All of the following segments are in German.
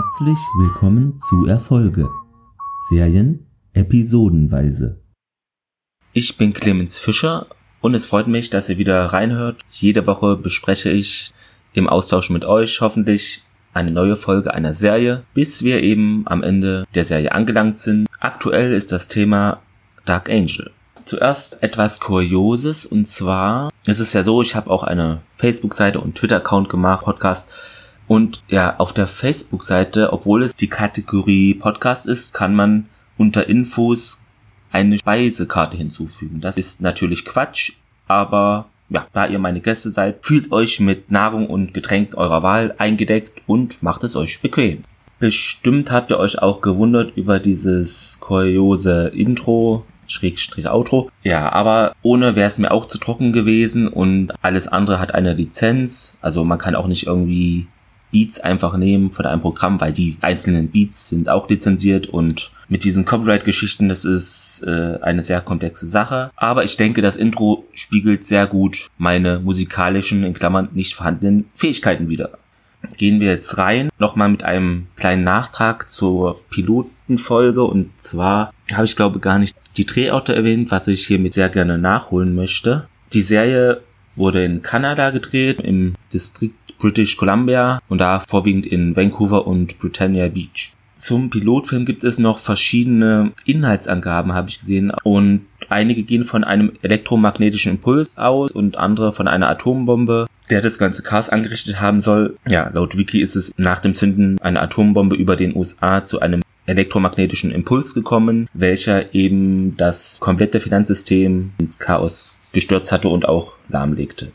Herzlich willkommen zu Erfolge. Serien episodenweise. Ich bin Clemens Fischer und es freut mich, dass ihr wieder reinhört. Jede Woche bespreche ich im Austausch mit euch hoffentlich eine neue Folge einer Serie, bis wir eben am Ende der Serie angelangt sind. Aktuell ist das Thema Dark Angel. Zuerst etwas Kurioses und zwar es ist ja so, ich habe auch eine Facebook-Seite und Twitter-Account gemacht, Podcast. Und ja, auf der Facebook-Seite, obwohl es die Kategorie Podcast ist, kann man unter Infos eine Speisekarte hinzufügen. Das ist natürlich Quatsch, aber ja, da ihr meine Gäste seid, fühlt euch mit Nahrung und Getränk eurer Wahl eingedeckt und macht es euch bequem. Bestimmt habt ihr euch auch gewundert über dieses kuriose Intro, Schrägstrich Outro. Ja, aber ohne wäre es mir auch zu trocken gewesen und alles andere hat eine Lizenz. Also man kann auch nicht irgendwie Beats einfach nehmen von einem Programm, weil die einzelnen Beats sind auch lizenziert und mit diesen Copyright-Geschichten, das ist äh, eine sehr komplexe Sache. Aber ich denke, das Intro spiegelt sehr gut meine musikalischen, in Klammern nicht vorhandenen Fähigkeiten wieder. Gehen wir jetzt rein, nochmal mit einem kleinen Nachtrag zur Pilotenfolge und zwar habe ich glaube gar nicht die Drehorte erwähnt, was ich hiermit sehr gerne nachholen möchte. Die Serie wurde in Kanada gedreht, im Distrikt British Columbia und da vorwiegend in Vancouver und Britannia Beach. Zum Pilotfilm gibt es noch verschiedene Inhaltsangaben, habe ich gesehen. Und einige gehen von einem elektromagnetischen Impuls aus und andere von einer Atombombe, der das ganze Chaos angerichtet haben soll. Ja, laut Wiki ist es nach dem Zünden einer Atombombe über den USA zu einem elektromagnetischen Impuls gekommen, welcher eben das komplette Finanzsystem ins Chaos gestürzt hatte und auch lahmlegte.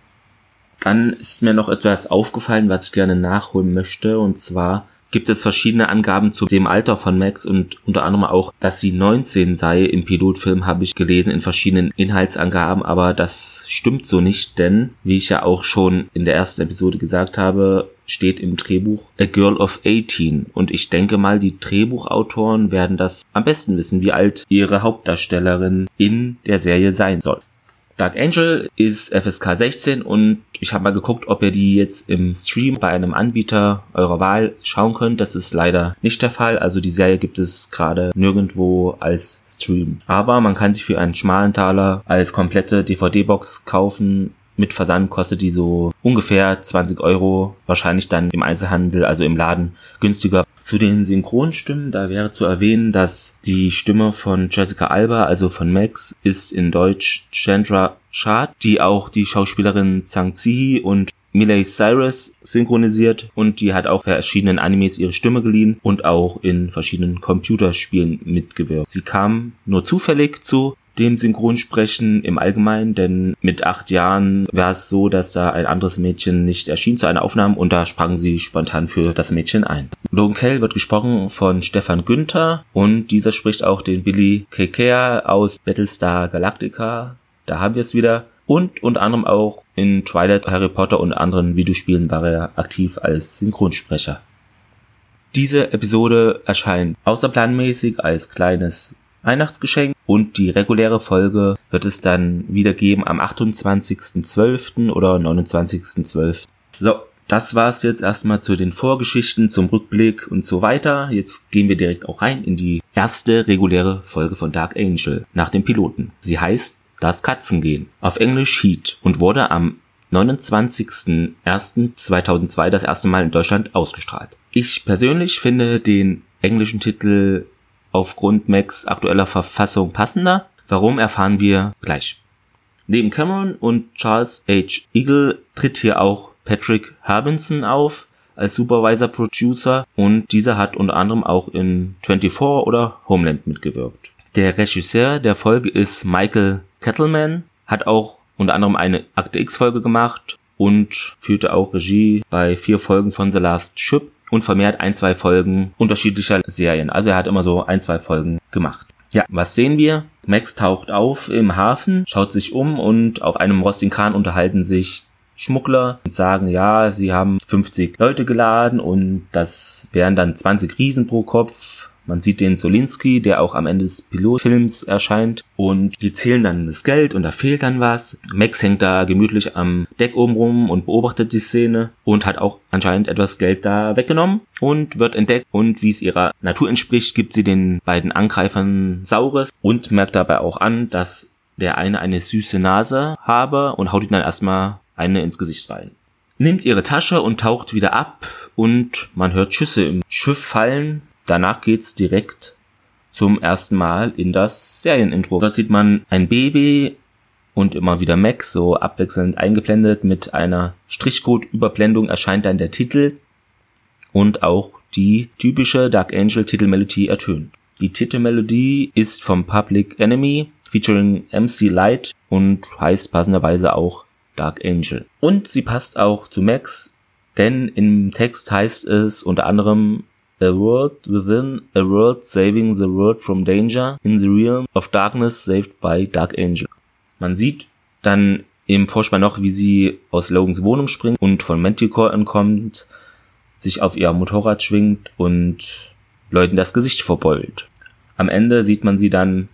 Dann ist mir noch etwas aufgefallen, was ich gerne nachholen möchte. Und zwar gibt es verschiedene Angaben zu dem Alter von Max und unter anderem auch, dass sie 19 sei. Im Pilotfilm habe ich gelesen in verschiedenen Inhaltsangaben, aber das stimmt so nicht, denn wie ich ja auch schon in der ersten Episode gesagt habe, steht im Drehbuch A Girl of 18 und ich denke mal, die Drehbuchautoren werden das am besten wissen, wie alt ihre Hauptdarstellerin in der Serie sein soll. Dark Angel ist FSK 16 und ich habe mal geguckt, ob ihr die jetzt im Stream bei einem Anbieter eurer Wahl schauen könnt. Das ist leider nicht der Fall. Also die Serie gibt es gerade nirgendwo als Stream. Aber man kann sich für einen schmalen Taler als komplette DVD-Box kaufen mit Versand kostet die so ungefähr 20 Euro, wahrscheinlich dann im Einzelhandel, also im Laden günstiger. Zu den Synchronstimmen, da wäre zu erwähnen, dass die Stimme von Jessica Alba, also von Max, ist in Deutsch Chandra Shah, die auch die Schauspielerin Zhang Zihi und Miley Cyrus synchronisiert und die hat auch verschiedenen Animes ihre Stimme geliehen und auch in verschiedenen Computerspielen mitgewirkt. Sie kam nur zufällig zu dem Synchronsprechen im Allgemeinen, denn mit acht Jahren war es so, dass da ein anderes Mädchen nicht erschien zu einer Aufnahme und da sprang sie spontan für das Mädchen ein. Logan Kell wird gesprochen von Stefan Günther und dieser spricht auch den Billy Kekea aus Battlestar Galactica. Da haben wir es wieder. Und unter anderem auch in Twilight, Harry Potter und anderen Videospielen war er aktiv als Synchronsprecher. Diese Episode erscheint außerplanmäßig als kleines Weihnachtsgeschenk und die reguläre Folge wird es dann wieder geben am 28.12. oder 29.12. So, das war's jetzt erstmal zu den Vorgeschichten, zum Rückblick und so weiter. Jetzt gehen wir direkt auch rein in die erste reguläre Folge von Dark Angel nach dem Piloten. Sie heißt Das Katzengehen, auf Englisch Heat und wurde am 29.01.2002 das erste Mal in Deutschland ausgestrahlt. Ich persönlich finde den englischen Titel aufgrund Macs aktueller Verfassung passender. Warum erfahren wir gleich. Neben Cameron und Charles H. Eagle tritt hier auch Patrick Harbinson auf als Supervisor Producer und dieser hat unter anderem auch in 24 oder Homeland mitgewirkt. Der Regisseur der Folge ist Michael Kettleman, hat auch unter anderem eine Akte X Folge gemacht und führte auch Regie bei vier Folgen von The Last Ship und vermehrt ein, zwei Folgen unterschiedlicher Serien. Also er hat immer so ein, zwei Folgen gemacht. Ja, was sehen wir? Max taucht auf im Hafen, schaut sich um und auf einem rostigen Kran unterhalten sich Schmuggler und sagen, ja, sie haben 50 Leute geladen und das wären dann 20 Riesen pro Kopf. Man sieht den Solinski, der auch am Ende des Pilotfilms erscheint. Und die zählen dann das Geld und da fehlt dann was. Max hängt da gemütlich am Deck oben rum und beobachtet die Szene und hat auch anscheinend etwas Geld da weggenommen und wird entdeckt. Und wie es ihrer Natur entspricht, gibt sie den beiden Angreifern Saures und merkt dabei auch an, dass der eine eine süße Nase habe und haut ihm dann erstmal eine ins Gesicht rein nimmt ihre Tasche und taucht wieder ab und man hört Schüsse im Schiff fallen. Danach geht's direkt zum ersten Mal in das Serienintro. Da sieht man ein Baby und immer wieder Max so abwechselnd eingeblendet mit einer Strichcode-Überblendung erscheint dann der Titel und auch die typische Dark Angel Titelmelodie ertönt. Die Titelmelodie ist vom Public Enemy featuring MC Light und heißt passenderweise auch Dark Angel. Und sie passt auch zu Max, denn im Text heißt es unter anderem A world within a world saving the world from danger in the realm of darkness saved by Dark Angel. Man sieht dann im Vorspann noch, wie sie aus Logans Wohnung springt und von Manticore entkommt, sich auf ihr Motorrad schwingt und Leuten das Gesicht verbeult. Am Ende sieht man sie dann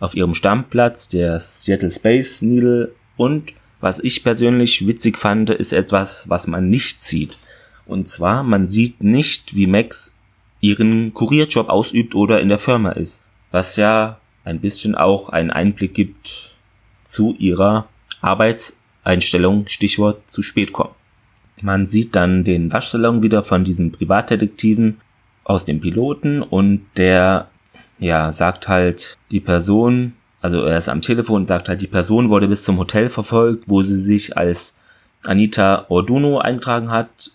auf ihrem Stammplatz, der Seattle Space Needle und was ich persönlich witzig fand, ist etwas, was man nicht sieht. Und zwar, man sieht nicht, wie Max ihren Kurierjob ausübt oder in der Firma ist. Was ja ein bisschen auch einen Einblick gibt zu ihrer Arbeitseinstellung, Stichwort zu spät kommen. Man sieht dann den Waschsalon wieder von diesem Privatdetektiven aus dem Piloten und der ja sagt halt die Person also er ist am Telefon und sagt halt, die Person wurde bis zum Hotel verfolgt, wo sie sich als Anita Orduno eingetragen hat.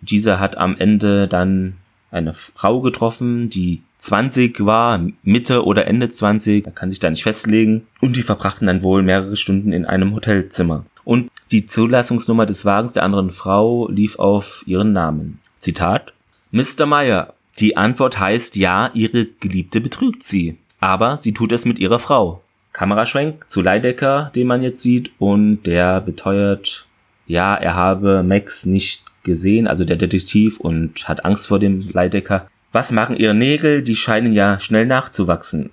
Dieser hat am Ende dann eine Frau getroffen, die 20 war, Mitte oder Ende 20, er kann sich da nicht festlegen. Und die verbrachten dann wohl mehrere Stunden in einem Hotelzimmer. Und die Zulassungsnummer des Wagens der anderen Frau lief auf ihren Namen. Zitat. Mr. Meyer, die Antwort heißt ja, ihre Geliebte betrügt sie aber sie tut es mit ihrer Frau. Kameraschwenk zu Leidecker, den man jetzt sieht, und der beteuert, ja, er habe Max nicht gesehen, also der Detektiv, und hat Angst vor dem Leidecker. Was machen ihre Nägel? Die scheinen ja schnell nachzuwachsen,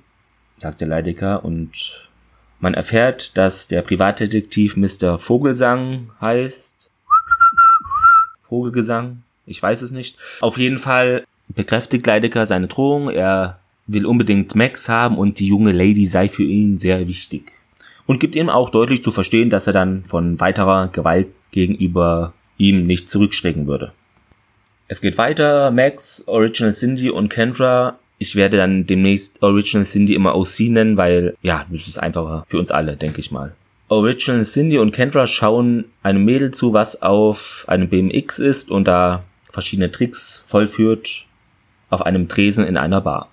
sagt der Leidecker, und man erfährt, dass der Privatdetektiv Mr. Vogelsang heißt. Vogelgesang? Ich weiß es nicht. Auf jeden Fall bekräftigt Leidecker seine Drohung. Er will unbedingt Max haben und die junge Lady sei für ihn sehr wichtig. Und gibt ihm auch deutlich zu verstehen, dass er dann von weiterer Gewalt gegenüber ihm nicht zurückschrecken würde. Es geht weiter, Max, Original Cindy und Kendra. Ich werde dann demnächst Original Cindy immer OC nennen, weil, ja, das ist einfacher für uns alle, denke ich mal. Original Cindy und Kendra schauen einem Mädel zu, was auf einem BMX ist und da verschiedene Tricks vollführt auf einem Tresen in einer Bar.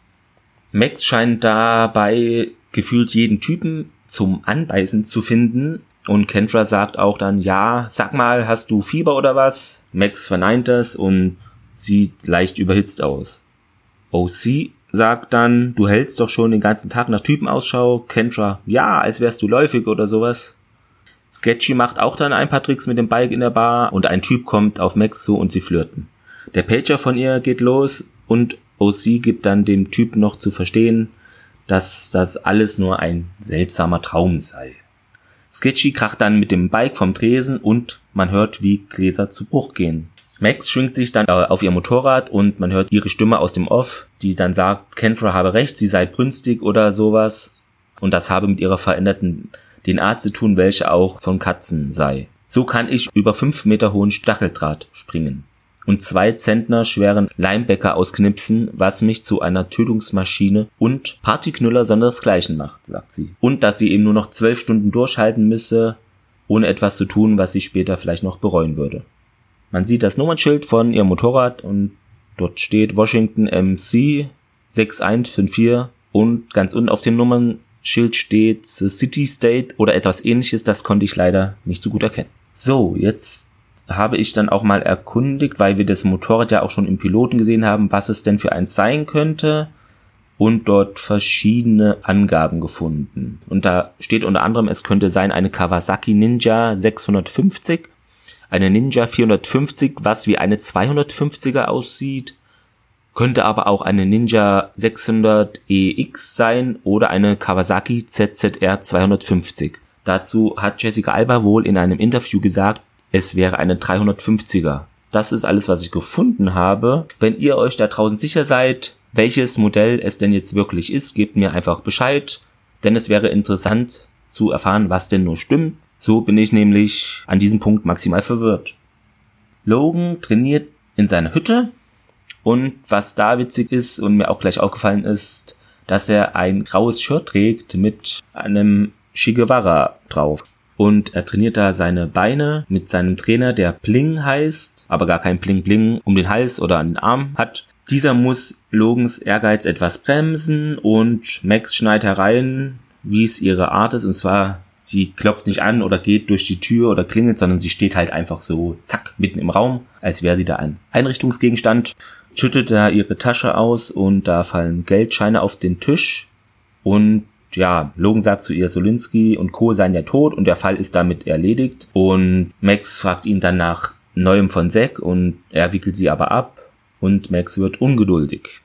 Max scheint dabei gefühlt jeden Typen zum Anbeißen zu finden. Und Kendra sagt auch dann, ja, sag mal, hast du Fieber oder was? Max verneint das und sieht leicht überhitzt aus. OC sagt dann, du hältst doch schon den ganzen Tag nach Typen Ausschau. Kendra, ja, als wärst du läufig oder sowas. Sketchy macht auch dann ein paar Tricks mit dem Bike in der Bar und ein Typ kommt auf Max zu und sie flirten. Der Pager von ihr geht los und OC gibt dann dem Typ noch zu verstehen, dass das alles nur ein seltsamer Traum sei. Sketchy kracht dann mit dem Bike vom Tresen und man hört, wie Gläser zu Bruch gehen. Max schwingt sich dann auf ihr Motorrad und man hört ihre Stimme aus dem Off, die dann sagt, Kendra habe recht, sie sei brünstig oder sowas. Und das habe mit ihrer veränderten DNA zu tun, welche auch von Katzen sei. So kann ich über fünf Meter hohen Stacheldraht springen und zwei Zentner schweren Leimbäcker ausknipsen, was mich zu einer Tötungsmaschine und Partyknüller sondersgleichen macht, sagt sie. Und dass sie eben nur noch zwölf Stunden durchhalten müsse, ohne etwas zu tun, was sie später vielleicht noch bereuen würde. Man sieht das Nummernschild von ihrem Motorrad und dort steht Washington MC 6154 und ganz unten auf dem Nummernschild steht The City State oder etwas ähnliches, das konnte ich leider nicht so gut erkennen. So, jetzt habe ich dann auch mal erkundigt, weil wir das Motorrad ja auch schon im Piloten gesehen haben, was es denn für eins sein könnte und dort verschiedene Angaben gefunden. Und da steht unter anderem, es könnte sein eine Kawasaki Ninja 650, eine Ninja 450, was wie eine 250er aussieht könnte aber auch eine Ninja 600 EX sein oder eine Kawasaki ZZR 250. Dazu hat Jessica Alba wohl in einem Interview gesagt, es wäre eine 350er. Das ist alles, was ich gefunden habe. Wenn ihr euch da draußen sicher seid, welches Modell es denn jetzt wirklich ist, gebt mir einfach Bescheid, denn es wäre interessant zu erfahren, was denn nur stimmt. So bin ich nämlich an diesem Punkt maximal verwirrt. Logan trainiert in seiner Hütte und was da witzig ist und mir auch gleich aufgefallen ist, dass er ein graues Shirt trägt mit einem Shigewara drauf. Und er trainiert da seine Beine mit seinem Trainer, der Bling heißt, aber gar kein Bling Bling um den Hals oder an den Arm hat. Dieser muss Logans Ehrgeiz etwas bremsen und Max schneit herein, wie es ihre Art ist, und zwar sie klopft nicht an oder geht durch die Tür oder klingelt, sondern sie steht halt einfach so zack mitten im Raum, als wäre sie da ein Einrichtungsgegenstand, schüttet da ihre Tasche aus und da fallen Geldscheine auf den Tisch. Und ja, Logan sagt zu ihr, Solinski und Co. seien ja tot und der Fall ist damit erledigt. Und Max fragt ihn dann nach Neuem von Zack und er wickelt sie aber ab und Max wird ungeduldig.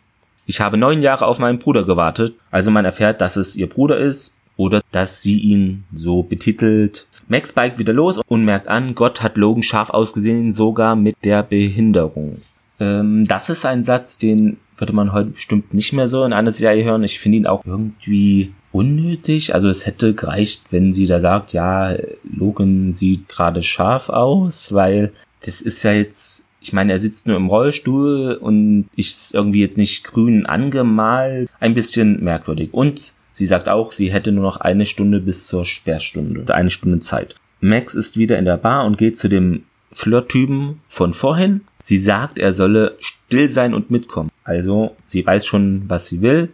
Ich habe neun Jahre auf meinen Bruder gewartet, also man erfährt, dass es ihr Bruder ist oder dass sie ihn so betitelt. Max bike wieder los und merkt an, Gott hat Logan scharf ausgesehen, sogar mit der Behinderung. Ähm, das ist ein Satz, den würde man heute bestimmt nicht mehr so in einer Serie hören. Ich finde ihn auch irgendwie unnötig. Also es hätte gereicht, wenn sie da sagt, ja, Logan sieht gerade scharf aus, weil das ist ja jetzt, ich meine, er sitzt nur im Rollstuhl und ist irgendwie jetzt nicht grün angemalt. Ein bisschen merkwürdig. Und sie sagt auch, sie hätte nur noch eine Stunde bis zur Sperrstunde. Eine Stunde Zeit. Max ist wieder in der Bar und geht zu dem Flirttypen von vorhin. Sie sagt, er solle still sein und mitkommen. Also, sie weiß schon, was sie will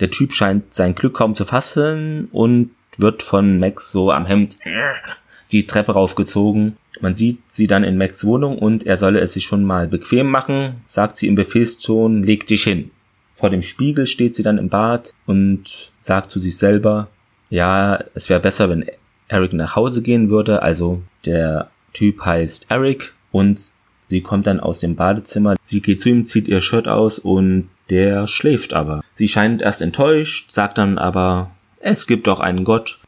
der Typ scheint sein Glück kaum zu fassen und wird von Max so am Hemd die Treppe raufgezogen. Man sieht sie dann in Max Wohnung und er solle es sich schon mal bequem machen, sagt sie im Befehlston, leg dich hin. Vor dem Spiegel steht sie dann im Bad und sagt zu sich selber, ja, es wäre besser, wenn Eric nach Hause gehen würde. Also der Typ heißt Eric und sie kommt dann aus dem Badezimmer. Sie geht zu ihm, zieht ihr Shirt aus und der schläft aber. Sie scheint erst enttäuscht, sagt dann aber, es gibt doch einen Gott.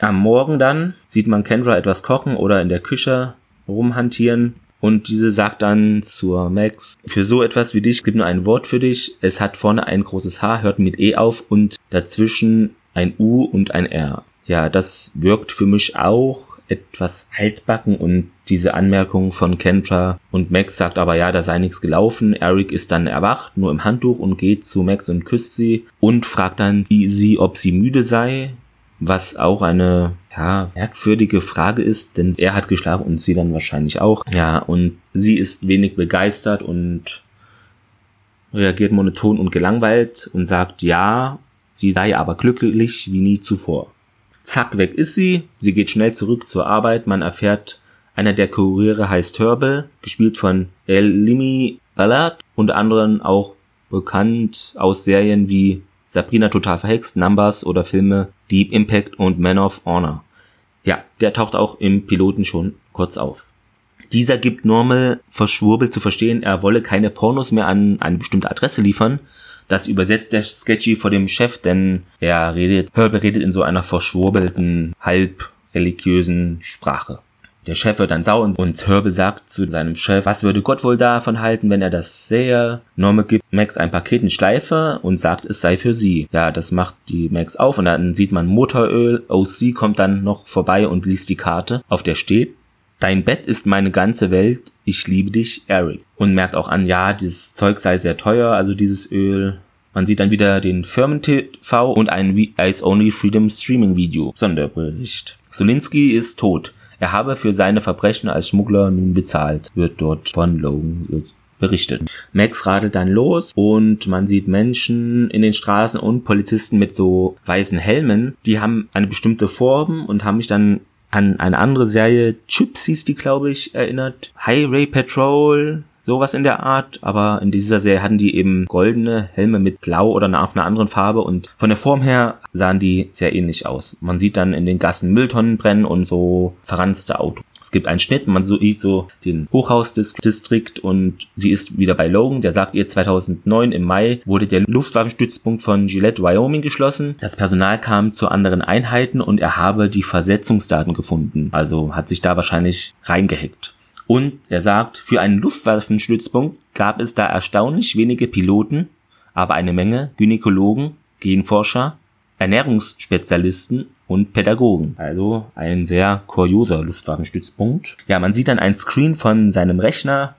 Am Morgen dann sieht man Kendra etwas kochen oder in der Küche rumhantieren und diese sagt dann zur Max, für so etwas wie dich gibt nur ein Wort für dich. Es hat vorne ein großes H, hört mit E auf und dazwischen ein U und ein R. Ja, das wirkt für mich auch etwas altbacken und diese Anmerkung von Kendra und Max sagt aber ja, da sei nichts gelaufen. Eric ist dann erwacht, nur im Handtuch und geht zu Max und küsst sie und fragt dann sie, ob sie müde sei, was auch eine ja, merkwürdige Frage ist, denn er hat geschlafen und sie dann wahrscheinlich auch. Ja, und sie ist wenig begeistert und reagiert monoton und gelangweilt und sagt ja, sie sei aber glücklich wie nie zuvor. Zack, weg ist sie. Sie geht schnell zurück zur Arbeit. Man erfährt, einer der Kuriere heißt Herbal, gespielt von Elimi Ballard, unter anderem auch bekannt aus Serien wie Sabrina total verhext, Numbers oder Filme Deep Impact und Man of Honor. Ja, der taucht auch im Piloten schon kurz auf. Dieser gibt Normal verschwurbelt zu verstehen, er wolle keine Pornos mehr an eine bestimmte Adresse liefern, das übersetzt der Sketchy vor dem Chef, denn er redet, Herbert redet in so einer verschwurbelten, halb religiösen Sprache. Der Chef wird dann sauer und Herbert sagt zu seinem Chef, was würde Gott wohl davon halten, wenn er das sähe? Norma gibt Max ein Paket in Schleife und sagt, es sei für sie. Ja, das macht die Max auf und dann sieht man Motoröl. OC kommt dann noch vorbei und liest die Karte, auf der steht, Dein Bett ist meine ganze Welt, ich liebe dich, Eric. Und merkt auch an, ja, dieses Zeug sei sehr teuer, also dieses Öl. Man sieht dann wieder den Firmen-TV und ein Ice Only Freedom Streaming Video. Sonderbericht. Solinski ist tot. Er habe für seine Verbrechen als Schmuggler nun bezahlt, wird dort von Logan berichtet. Max radelt dann los und man sieht Menschen in den Straßen und Polizisten mit so weißen Helmen. Die haben eine bestimmte Form und haben mich dann an eine andere Serie, hieß die, glaube ich, erinnert. Highway Patrol, sowas in der Art, aber in dieser Serie hatten die eben goldene Helme mit blau oder nach einer anderen Farbe und von der Form her sahen die sehr ähnlich aus. Man sieht dann in den Gassen Mülltonnen brennen und so verranzte Autos. Es gibt einen Schnitt, man sieht so den Hochhausdistrikt und sie ist wieder bei Logan, der sagt ihr 2009 im Mai wurde der Luftwaffenstützpunkt von Gillette, Wyoming geschlossen. Das Personal kam zu anderen Einheiten und er habe die Versetzungsdaten gefunden. Also hat sich da wahrscheinlich reingehackt. Und er sagt, für einen Luftwaffenstützpunkt gab es da erstaunlich wenige Piloten, aber eine Menge Gynäkologen, Genforscher, Ernährungsspezialisten und Pädagogen. Also ein sehr kurioser Luftwaffenstützpunkt. Ja, man sieht dann ein Screen von seinem Rechner.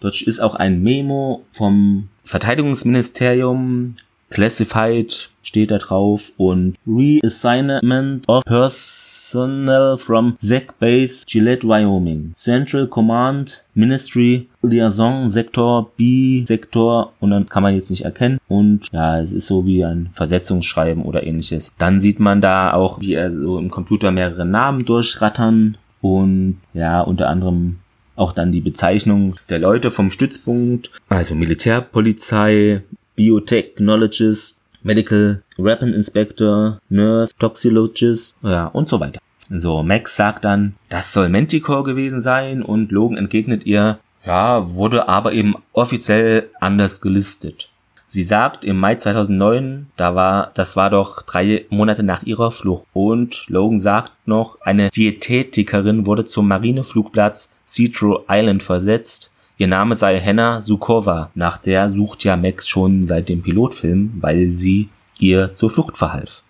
Dort ist auch ein Memo vom Verteidigungsministerium. Classified steht da drauf und Reassignment of Pers personnel from Zach Base, Gillette, Wyoming. Central Command, Ministry, Liaison, Sektor, B, Sektor und dann kann man jetzt nicht erkennen. Und ja, es ist so wie ein Versetzungsschreiben oder ähnliches. Dann sieht man da auch, wie er so im Computer mehrere Namen durchrattern und ja, unter anderem auch dann die Bezeichnung der Leute vom Stützpunkt, also Militärpolizei, Biotechnologist, Medical Weapon Inspector, Nurse, Toxologist, ja, und so weiter. So, Max sagt dann, das soll Manticore gewesen sein und Logan entgegnet ihr, ja, wurde aber eben offiziell anders gelistet. Sie sagt im Mai 2009, da war, das war doch drei Monate nach ihrer Flucht. Und Logan sagt noch, eine Diätetikerin wurde zum Marineflugplatz Citro Island versetzt. Ihr Name sei Henna Sukova. Nach der sucht ja Max schon seit dem Pilotfilm, weil sie ihr zur Flucht verhalf.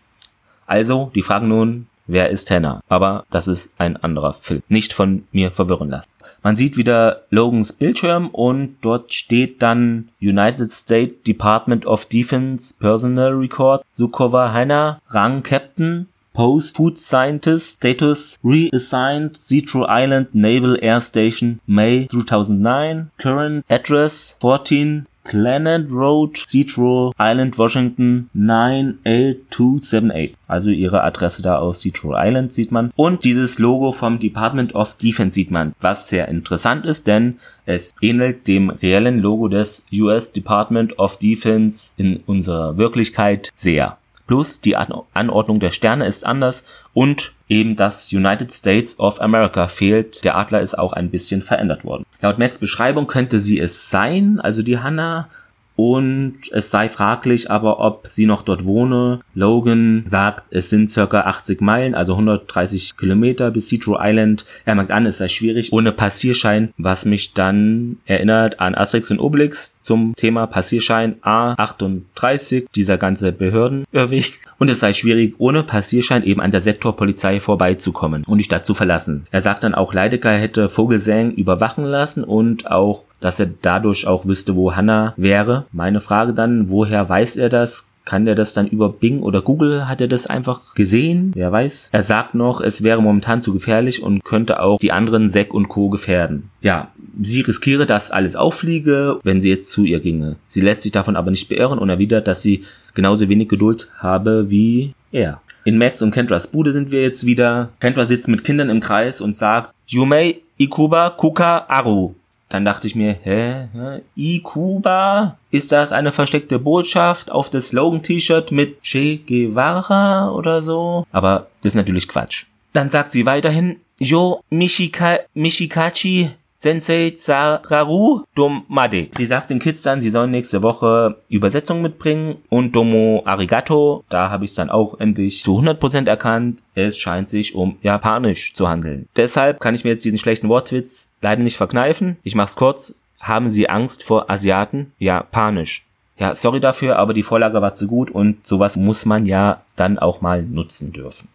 Also, die fragen nun, wer ist Henna? Aber das ist ein anderer Film. Nicht von mir verwirren lassen. Man sieht wieder Logans Bildschirm und dort steht dann United States Department of Defense Personal Record Sukova Henna, Rang Captain, Post Food Scientist Status Reassigned Citro Island Naval Air Station May 2009 Current Address 14 Planet Road, Citro Island, Washington 98278. Also ihre Adresse da aus Citro Island sieht man. Und dieses Logo vom Department of Defense sieht man, was sehr interessant ist, denn es ähnelt dem reellen Logo des US Department of Defense in unserer Wirklichkeit sehr. Plus die Anordnung der Sterne ist anders und eben das United States of America fehlt. Der Adler ist auch ein bisschen verändert worden. Laut Max Beschreibung könnte sie es sein, also die Hannah, und es sei fraglich aber, ob sie noch dort wohne. Logan sagt, es sind circa 80 Meilen, also 130 Kilometer bis Citro Island. Er merkt an, es sei schwierig ohne Passierschein, was mich dann erinnert an Asterix und Obelix zum Thema Passierschein A38, dieser ganze Behördenirrweg. Und es sei schwierig, ohne Passierschein eben an der Sektorpolizei vorbeizukommen und die Stadt zu verlassen. Er sagt dann auch, Leidecker hätte Vogelsang überwachen lassen und auch dass er dadurch auch wüsste, wo Hannah wäre. Meine Frage dann, woher weiß er das? Kann er das dann über Bing oder Google? Hat er das einfach gesehen? Wer weiß. Er sagt noch, es wäre momentan zu gefährlich und könnte auch die anderen Sek und Co. gefährden. Ja, sie riskiere, dass alles auffliege, wenn sie jetzt zu ihr ginge. Sie lässt sich davon aber nicht beirren und erwidert, dass sie genauso wenig Geduld habe wie er. In Max und Kendras Bude sind wir jetzt wieder. Kendra sitzt mit Kindern im Kreis und sagt, Yume, Ikuba, Kuka, Aru. Dann dachte ich mir, hä, hä? I-Kuba? Ist das eine versteckte Botschaft auf das Slogan-T-Shirt mit Che Guevara oder so? Aber das ist natürlich Quatsch. Dann sagt sie weiterhin, Yo Michika Michikachi Sensei Sararu Domade. Sie sagt den Kids dann, sie sollen nächste Woche Übersetzung mitbringen und Domo Arigato. Da habe ich es dann auch endlich zu 100% erkannt. Es scheint sich um Japanisch zu handeln. Deshalb kann ich mir jetzt diesen schlechten Wortwitz leider nicht verkneifen. Ich mach's kurz. Haben Sie Angst vor Asiaten? Japanisch. Ja, sorry dafür, aber die Vorlage war zu gut und sowas muss man ja dann auch mal nutzen dürfen.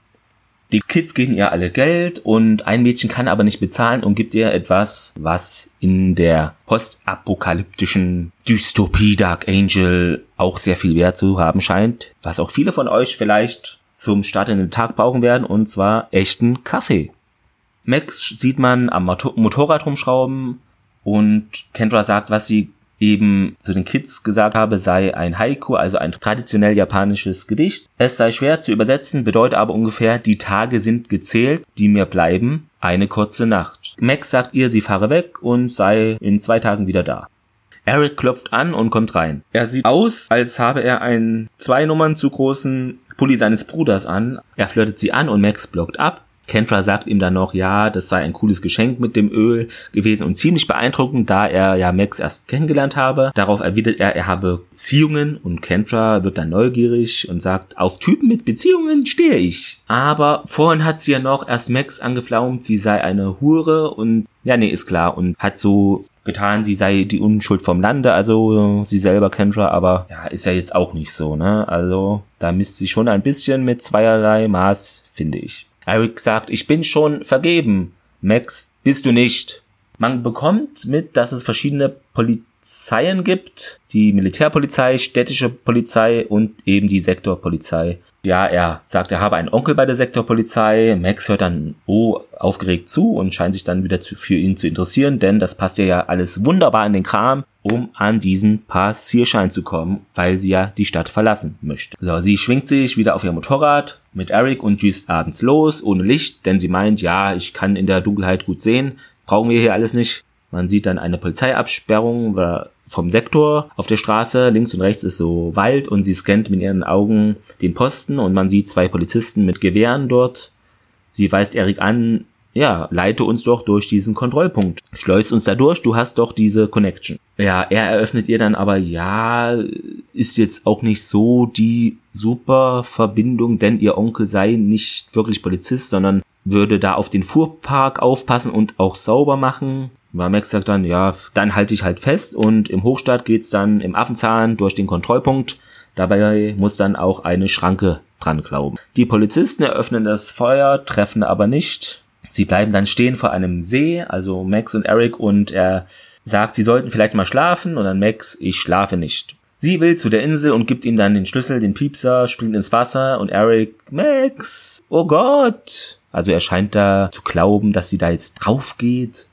Die Kids geben ihr alle Geld und ein Mädchen kann aber nicht bezahlen und gibt ihr etwas, was in der postapokalyptischen Dystopie Dark Angel auch sehr viel Wert zu haben scheint, was auch viele von euch vielleicht zum Start in den Tag brauchen werden, und zwar echten Kaffee. Max sieht man am Motorrad rumschrauben und Kendra sagt, was sie eben zu den Kids gesagt habe, sei ein Haiku, also ein traditionell japanisches Gedicht. Es sei schwer zu übersetzen, bedeutet aber ungefähr, die Tage sind gezählt, die mir bleiben, eine kurze Nacht. Max sagt ihr, sie fahre weg und sei in zwei Tagen wieder da. Eric klopft an und kommt rein. Er sieht aus, als habe er einen zwei Nummern zu großen Pulli seines Bruders an. Er flirtet sie an und Max blockt ab. Kendra sagt ihm dann noch, ja, das sei ein cooles Geschenk mit dem Öl gewesen und ziemlich beeindruckend, da er ja Max erst kennengelernt habe. Darauf erwidert er, er habe Beziehungen und Kendra wird dann neugierig und sagt, auf Typen mit Beziehungen stehe ich. Aber vorhin hat sie ja noch erst Max angeflaumt, sie sei eine Hure und ja, nee, ist klar und hat so getan, sie sei die Unschuld vom Lande, also sie selber Kendra, aber ja, ist ja jetzt auch nicht so, ne? Also da misst sie schon ein bisschen mit zweierlei Maß, finde ich. Eric sagt, ich bin schon vergeben. Max, bist du nicht. Man bekommt mit, dass es verschiedene Polizeien gibt. Die Militärpolizei, städtische Polizei und eben die Sektorpolizei. Ja, er sagt, er habe einen Onkel bei der Sektorpolizei. Max hört dann oh aufgeregt zu und scheint sich dann wieder zu, für ihn zu interessieren, denn das passt ja alles wunderbar in den Kram, um an diesen Passierschein zu kommen, weil sie ja die Stadt verlassen möchte. So, sie schwingt sich wieder auf ihr Motorrad mit Eric und düst abends los, ohne Licht, denn sie meint, ja, ich kann in der Dunkelheit gut sehen, brauchen wir hier alles nicht. Man sieht dann eine Polizeiabsperrung vom Sektor auf der Straße. Links und rechts ist so Wald und sie scannt mit ihren Augen den Posten und man sieht zwei Polizisten mit Gewehren dort. Sie weist Erik an, ja, leite uns doch durch diesen Kontrollpunkt. Schleust uns da durch, du hast doch diese Connection. Ja, er eröffnet ihr dann aber, ja, ist jetzt auch nicht so die super Verbindung, denn ihr Onkel sei nicht wirklich Polizist, sondern würde da auf den Fuhrpark aufpassen und auch sauber machen. Weil Max sagt dann, ja, dann halte ich halt fest und im Hochstadt geht's dann im Affenzahn durch den Kontrollpunkt. Dabei muss dann auch eine Schranke dran glauben. Die Polizisten eröffnen das Feuer, treffen aber nicht. Sie bleiben dann stehen vor einem See, also Max und Eric, und er sagt, sie sollten vielleicht mal schlafen, und dann Max, ich schlafe nicht. Sie will zu der Insel und gibt ihm dann den Schlüssel, den Piepser, springt ins Wasser und Eric, Max, oh Gott. Also er scheint da zu glauben, dass sie da jetzt drauf geht.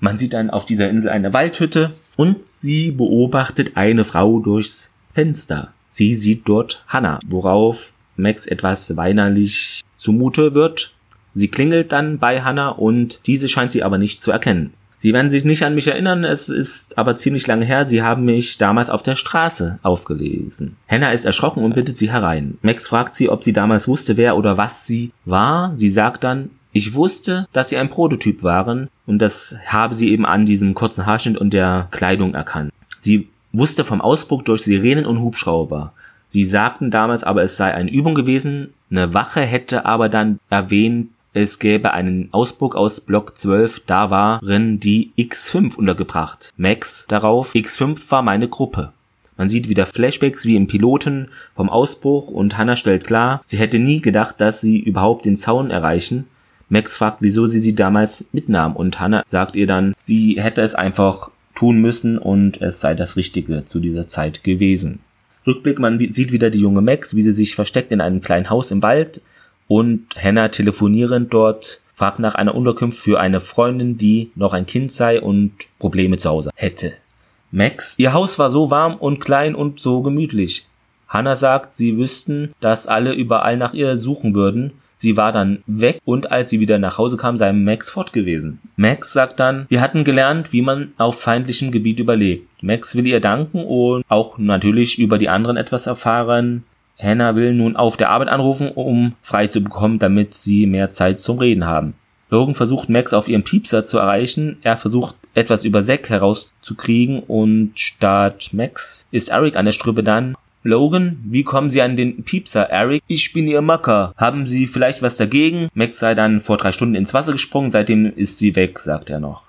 Man sieht dann auf dieser Insel eine Waldhütte und sie beobachtet eine Frau durchs Fenster. Sie sieht dort Hannah, worauf Max etwas weinerlich zumute wird. Sie klingelt dann bei Hannah und diese scheint sie aber nicht zu erkennen. Sie werden sich nicht an mich erinnern, es ist aber ziemlich lange her, Sie haben mich damals auf der Straße aufgelesen. Hannah ist erschrocken und bittet sie herein. Max fragt sie, ob sie damals wusste, wer oder was sie war. Sie sagt dann, ich wusste, dass sie ein Prototyp waren und das habe sie eben an diesem kurzen Haarschnitt und der Kleidung erkannt. Sie wusste vom Ausbruch durch Sirenen und Hubschrauber. Sie sagten damals aber, es sei eine Übung gewesen. Eine Wache hätte aber dann erwähnt, es gäbe einen Ausbruch aus Block 12, da waren die X5 untergebracht. Max darauf, X5 war meine Gruppe. Man sieht wieder Flashbacks wie im Piloten vom Ausbruch und Hannah stellt klar, sie hätte nie gedacht, dass sie überhaupt den Zaun erreichen. Max fragt, wieso sie sie damals mitnahm und Hannah sagt ihr dann, sie hätte es einfach tun müssen und es sei das Richtige zu dieser Zeit gewesen. Rückblick, man sieht wieder die junge Max, wie sie sich versteckt in einem kleinen Haus im Wald und Hannah telefonierend dort fragt nach einer Unterkunft für eine Freundin, die noch ein Kind sei und Probleme zu Hause hätte. Max, ihr Haus war so warm und klein und so gemütlich. Hannah sagt, sie wüssten, dass alle überall nach ihr suchen würden. Sie war dann weg und als sie wieder nach Hause kam, sei Max fort gewesen. Max sagt dann, wir hatten gelernt, wie man auf feindlichem Gebiet überlebt. Max will ihr danken und auch natürlich über die anderen etwas erfahren. Hannah will nun auf der Arbeit anrufen, um frei zu bekommen, damit sie mehr Zeit zum Reden haben. Logan versucht Max auf ihrem Piepser zu erreichen. Er versucht etwas über Zack herauszukriegen und statt Max ist Eric an der Strüppe dann. Logan, wie kommen Sie an den Piepser, Eric? Ich bin Ihr Macker. Haben Sie vielleicht was dagegen? Max sei dann vor drei Stunden ins Wasser gesprungen, seitdem ist sie weg, sagt er noch.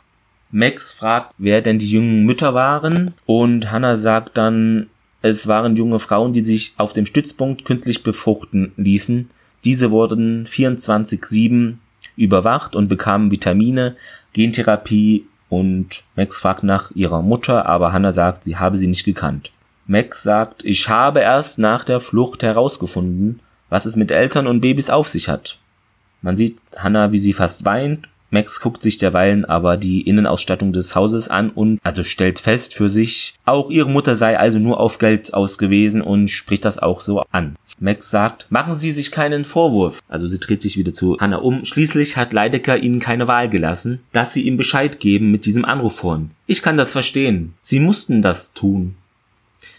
Max fragt, wer denn die jungen Mütter waren und Hannah sagt dann, es waren junge Frauen, die sich auf dem Stützpunkt künstlich befruchten ließen. Diese wurden 24-7 überwacht und bekamen Vitamine, Gentherapie und Max fragt nach ihrer Mutter, aber Hannah sagt, sie habe sie nicht gekannt. Max sagt, ich habe erst nach der Flucht herausgefunden, was es mit Eltern und Babys auf sich hat. Man sieht Hannah, wie sie fast weint. Max guckt sich derweilen aber die Innenausstattung des Hauses an und also stellt fest für sich, auch ihre Mutter sei also nur auf Geld aus gewesen und spricht das auch so an. Max sagt, machen Sie sich keinen Vorwurf. Also sie dreht sich wieder zu Hannah um. Schließlich hat Leidecker ihnen keine Wahl gelassen, dass sie ihm Bescheid geben mit diesem Anruf vorhin. Ich kann das verstehen. Sie mussten das tun.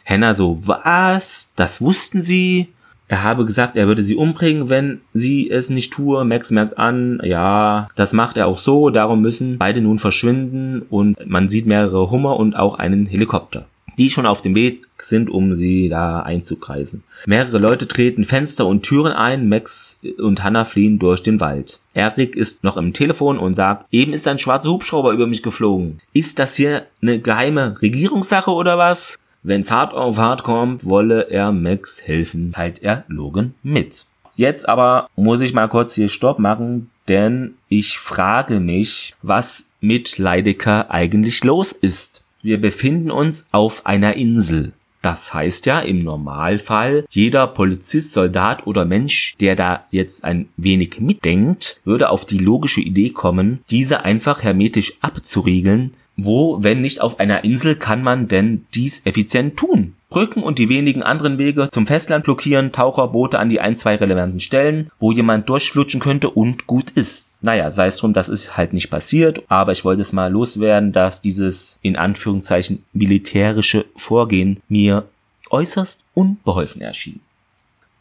Hannah so, was? Das wussten Sie? Er habe gesagt, er würde sie umbringen, wenn sie es nicht tue. Max merkt an, ja, das macht er auch so, darum müssen beide nun verschwinden und man sieht mehrere Hummer und auch einen Helikopter die schon auf dem Weg sind, um sie da einzukreisen. Mehrere Leute treten Fenster und Türen ein, Max und Hannah fliehen durch den Wald. Eric ist noch im Telefon und sagt, eben ist ein schwarzer Hubschrauber über mich geflogen. Ist das hier eine geheime Regierungssache oder was? Wenn's hart auf hart kommt, wolle er Max helfen, teilt er Logan mit. Jetzt aber muss ich mal kurz hier Stopp machen, denn ich frage mich, was mit Leidecker eigentlich los ist. Wir befinden uns auf einer Insel. Das heißt ja im Normalfall, jeder Polizist, Soldat oder Mensch, der da jetzt ein wenig mitdenkt, würde auf die logische Idee kommen, diese einfach hermetisch abzuriegeln, wo, wenn nicht auf einer Insel, kann man denn dies effizient tun? Brücken und die wenigen anderen Wege zum Festland blockieren, Taucherboote an die ein, zwei relevanten Stellen, wo jemand durchflutschen könnte und gut ist. Naja, sei es drum, das ist halt nicht passiert, aber ich wollte es mal loswerden, dass dieses in Anführungszeichen militärische Vorgehen mir äußerst unbeholfen erschien.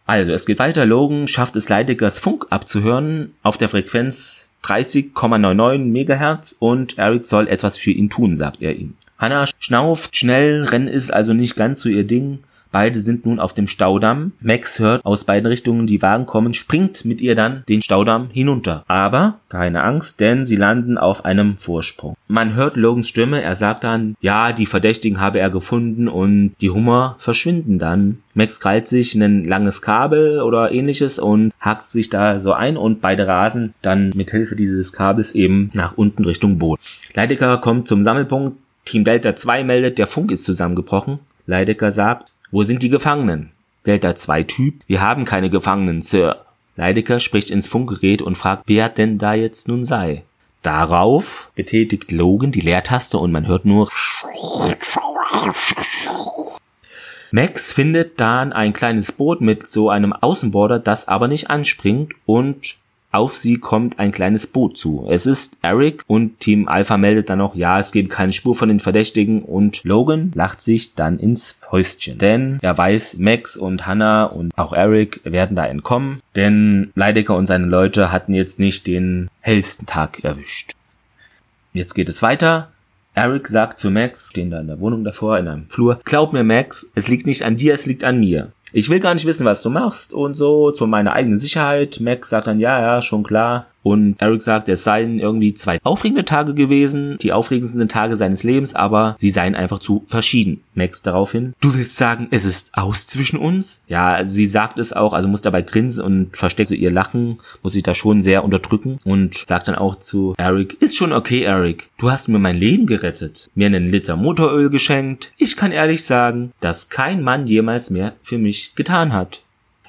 Also, es geht weiter. Logan schafft es Leideckers Funk abzuhören auf der Frequenz 30,99 Megahertz und Eric soll etwas für ihn tun, sagt er ihm. Hannah schnauft schnell, Rennen ist also nicht ganz so ihr Ding. Beide sind nun auf dem Staudamm. Max hört aus beiden Richtungen die Wagen kommen, springt mit ihr dann den Staudamm hinunter. Aber keine Angst, denn sie landen auf einem Vorsprung. Man hört Logans Stimme, er sagt dann, ja, die Verdächtigen habe er gefunden und die Hummer verschwinden dann. Max krallt sich ein langes Kabel oder ähnliches und hackt sich da so ein und beide rasen dann mit Hilfe dieses Kabels eben nach unten Richtung Boot. Leidecker kommt zum Sammelpunkt. Team Delta 2 meldet, der Funk ist zusammengebrochen. Leidecker sagt, wo sind die Gefangenen? Delta 2 Typ, wir haben keine Gefangenen, Sir. Leidecker spricht ins Funkgerät und fragt, wer denn da jetzt nun sei. Darauf betätigt Logan die Leertaste und man hört nur Max findet dann ein kleines Boot mit so einem Außenborder, das aber nicht anspringt und auf sie kommt ein kleines Boot zu. Es ist Eric und Team Alpha meldet dann noch, ja, es gibt keine Spur von den Verdächtigen und Logan lacht sich dann ins Fäustchen. Denn er weiß, Max und Hannah und auch Eric werden da entkommen, denn Leidecker und seine Leute hatten jetzt nicht den hellsten Tag erwischt. Jetzt geht es weiter. Eric sagt zu Max, stehen da in der Wohnung davor, in einem Flur, glaub mir Max, es liegt nicht an dir, es liegt an mir. Ich will gar nicht wissen, was du machst und so, zu meiner eigenen Sicherheit. Max sagt dann, ja, ja, schon klar. Und Eric sagt, es seien irgendwie zwei aufregende Tage gewesen, die aufregendsten Tage seines Lebens, aber sie seien einfach zu verschieden. Max daraufhin, du willst sagen, es ist aus zwischen uns? Ja, sie sagt es auch, also muss dabei grinsen und versteckt so ihr Lachen, muss sich da schon sehr unterdrücken und sagt dann auch zu Eric, ist schon okay, Eric, du hast mir mein Leben gerettet, mir einen Liter Motoröl geschenkt. Ich kann ehrlich sagen, dass kein Mann jemals mehr für mich getan hat.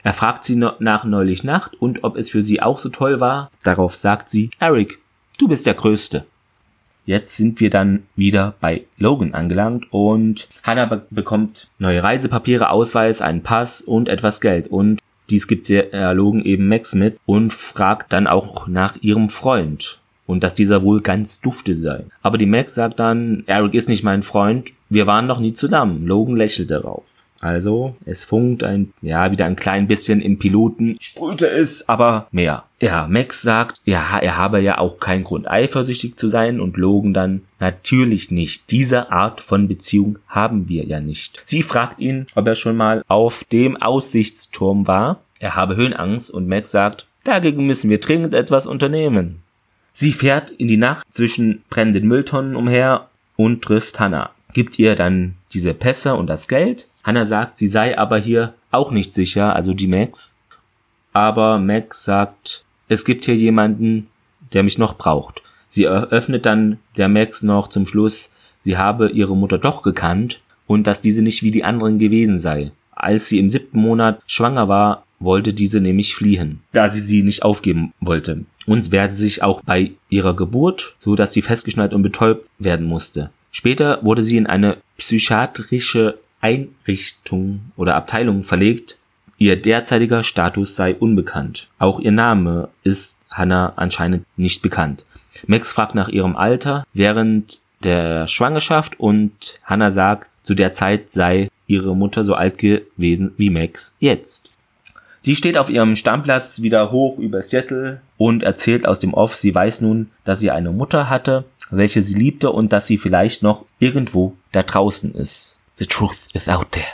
Er fragt sie nach neulich Nacht und ob es für sie auch so toll war. Darauf sagt sie, Eric, du bist der Größte. Jetzt sind wir dann wieder bei Logan angelangt und Hannah be bekommt neue Reisepapiere, Ausweis, einen Pass und etwas Geld und dies gibt der Logan eben Max mit und fragt dann auch nach ihrem Freund und dass dieser wohl ganz dufte sei. Aber die Max sagt dann, Eric ist nicht mein Freund, wir waren noch nie zusammen. Logan lächelt darauf. Also, es funkt ein, ja, wieder ein klein bisschen im Piloten, sprühte es, aber mehr. Ja, Max sagt, ja, er habe ja auch keinen Grund eifersüchtig zu sein und Logan dann, natürlich nicht. Diese Art von Beziehung haben wir ja nicht. Sie fragt ihn, ob er schon mal auf dem Aussichtsturm war. Er habe Höhenangst und Max sagt, dagegen müssen wir dringend etwas unternehmen. Sie fährt in die Nacht zwischen brennenden Mülltonnen umher und trifft Hannah. Gibt ihr dann diese Pässe und das Geld Hannah sagt, sie sei aber hier auch nicht sicher, also die Max. Aber Max sagt, es gibt hier jemanden, der mich noch braucht. Sie eröffnet dann der Max noch zum Schluss, sie habe ihre Mutter doch gekannt und dass diese nicht wie die anderen gewesen sei. Als sie im siebten Monat schwanger war, wollte diese nämlich fliehen, da sie sie nicht aufgeben wollte und wehrte sich auch bei ihrer Geburt, so dass sie festgeschnallt und betäubt werden musste. Später wurde sie in eine psychiatrische Einrichtung oder Abteilung verlegt. Ihr derzeitiger Status sei unbekannt. Auch ihr Name ist Hannah anscheinend nicht bekannt. Max fragt nach ihrem Alter während der Schwangerschaft und Hannah sagt, zu der Zeit sei ihre Mutter so alt gewesen wie Max jetzt. Sie steht auf ihrem Stammplatz wieder hoch über Seattle und erzählt aus dem Off, sie weiß nun, dass sie eine Mutter hatte, welche sie liebte und dass sie vielleicht noch irgendwo da draußen ist. The truth is out there.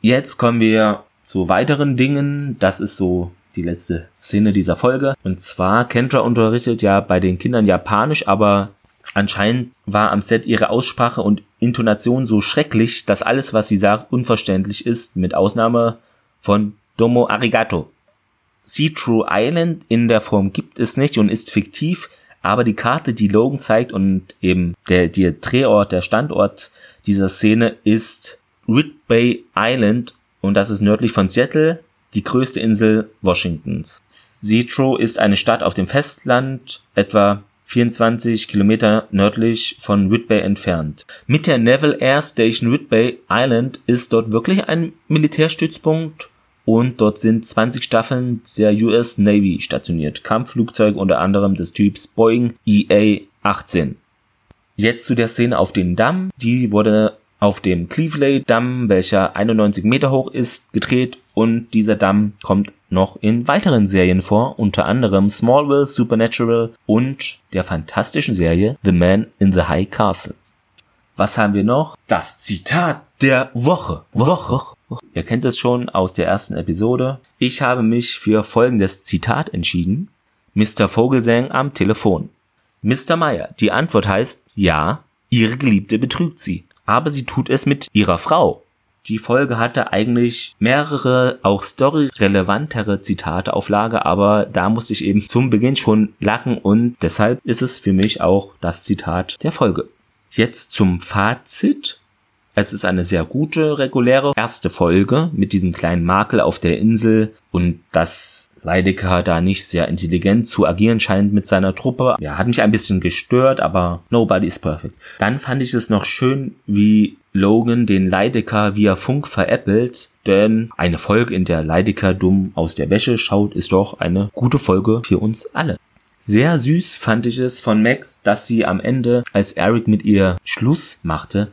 Jetzt kommen wir zu weiteren Dingen. Das ist so die letzte Szene dieser Folge. Und zwar, Kendra unterrichtet ja bei den Kindern Japanisch, aber anscheinend war am Set ihre Aussprache und Intonation so schrecklich, dass alles, was sie sagt, unverständlich ist, mit Ausnahme von Domo Arigato. See-True Island in der Form gibt es nicht und ist fiktiv, aber die Karte, die Logan zeigt und eben der, der Drehort, der Standort dieser Szene ist Whidbey Island und das ist nördlich von Seattle, die größte Insel Washingtons. Citro ist eine Stadt auf dem Festland, etwa 24 Kilometer nördlich von Whidbey entfernt. Mit der Naval Air Station Whidbey Island ist dort wirklich ein Militärstützpunkt und dort sind 20 Staffeln der US Navy stationiert. Kampfflugzeuge unter anderem des Typs Boeing EA-18. Jetzt zu der Szene auf dem Damm. Die wurde auf dem Cleveland Damm, welcher 91 Meter hoch ist, gedreht und dieser Damm kommt noch in weiteren Serien vor, unter anderem Smallville, Supernatural und der fantastischen Serie The Man in the High Castle. Was haben wir noch? Das Zitat der Woche. Woche. Ihr kennt es schon aus der ersten Episode. Ich habe mich für folgendes Zitat entschieden. Mr. Vogelsang am Telefon. Mr. Meyer, die Antwort heißt ja, ihre Geliebte betrügt sie. Aber sie tut es mit ihrer Frau. Die Folge hatte eigentlich mehrere, auch storyrelevantere Zitate auf Lager, aber da musste ich eben zum Beginn schon lachen und deshalb ist es für mich auch das Zitat der Folge. Jetzt zum Fazit. Es ist eine sehr gute, reguläre erste Folge mit diesem kleinen Makel auf der Insel und dass Leidecker da nicht sehr intelligent zu agieren scheint mit seiner Truppe. Ja, hat mich ein bisschen gestört, aber nobody is perfect. Dann fand ich es noch schön, wie Logan den Leidecker via Funk veräppelt, denn eine Folge, in der Leidecker dumm aus der Wäsche schaut, ist doch eine gute Folge für uns alle. Sehr süß fand ich es von Max, dass sie am Ende, als Eric mit ihr Schluss machte,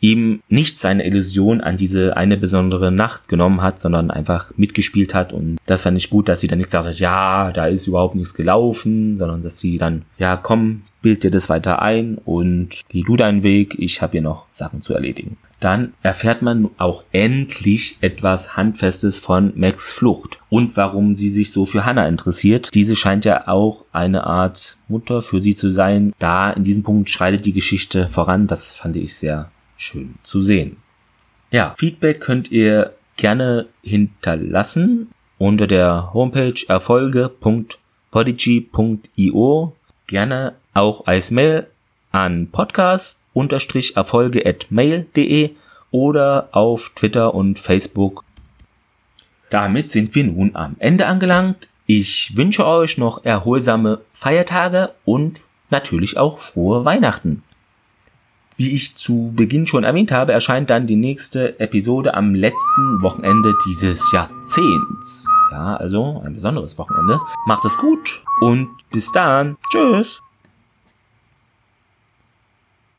ihm nicht seine Illusion an diese eine besondere Nacht genommen hat, sondern einfach mitgespielt hat. Und das fand ich gut, dass sie dann nicht gesagt hat, ja, da ist überhaupt nichts gelaufen, sondern dass sie dann, ja, komm, bild dir das weiter ein und geh du deinen Weg, ich habe hier noch Sachen zu erledigen. Dann erfährt man auch endlich etwas Handfestes von Max Flucht und warum sie sich so für Hannah interessiert. Diese scheint ja auch eine Art Mutter für sie zu sein. Da in diesem Punkt schreitet die Geschichte voran. Das fand ich sehr schön zu sehen. Ja, Feedback könnt ihr gerne hinterlassen unter der Homepage erfolge.podigy.io. Gerne auch als Mail an podcast-erfolge.mail.de oder auf Twitter und Facebook. Damit sind wir nun am Ende angelangt. Ich wünsche euch noch erholsame Feiertage und natürlich auch frohe Weihnachten. Wie ich zu Beginn schon erwähnt habe, erscheint dann die nächste Episode am letzten Wochenende dieses Jahrzehnts. Ja, also ein besonderes Wochenende. Macht es gut und bis dann. Tschüss.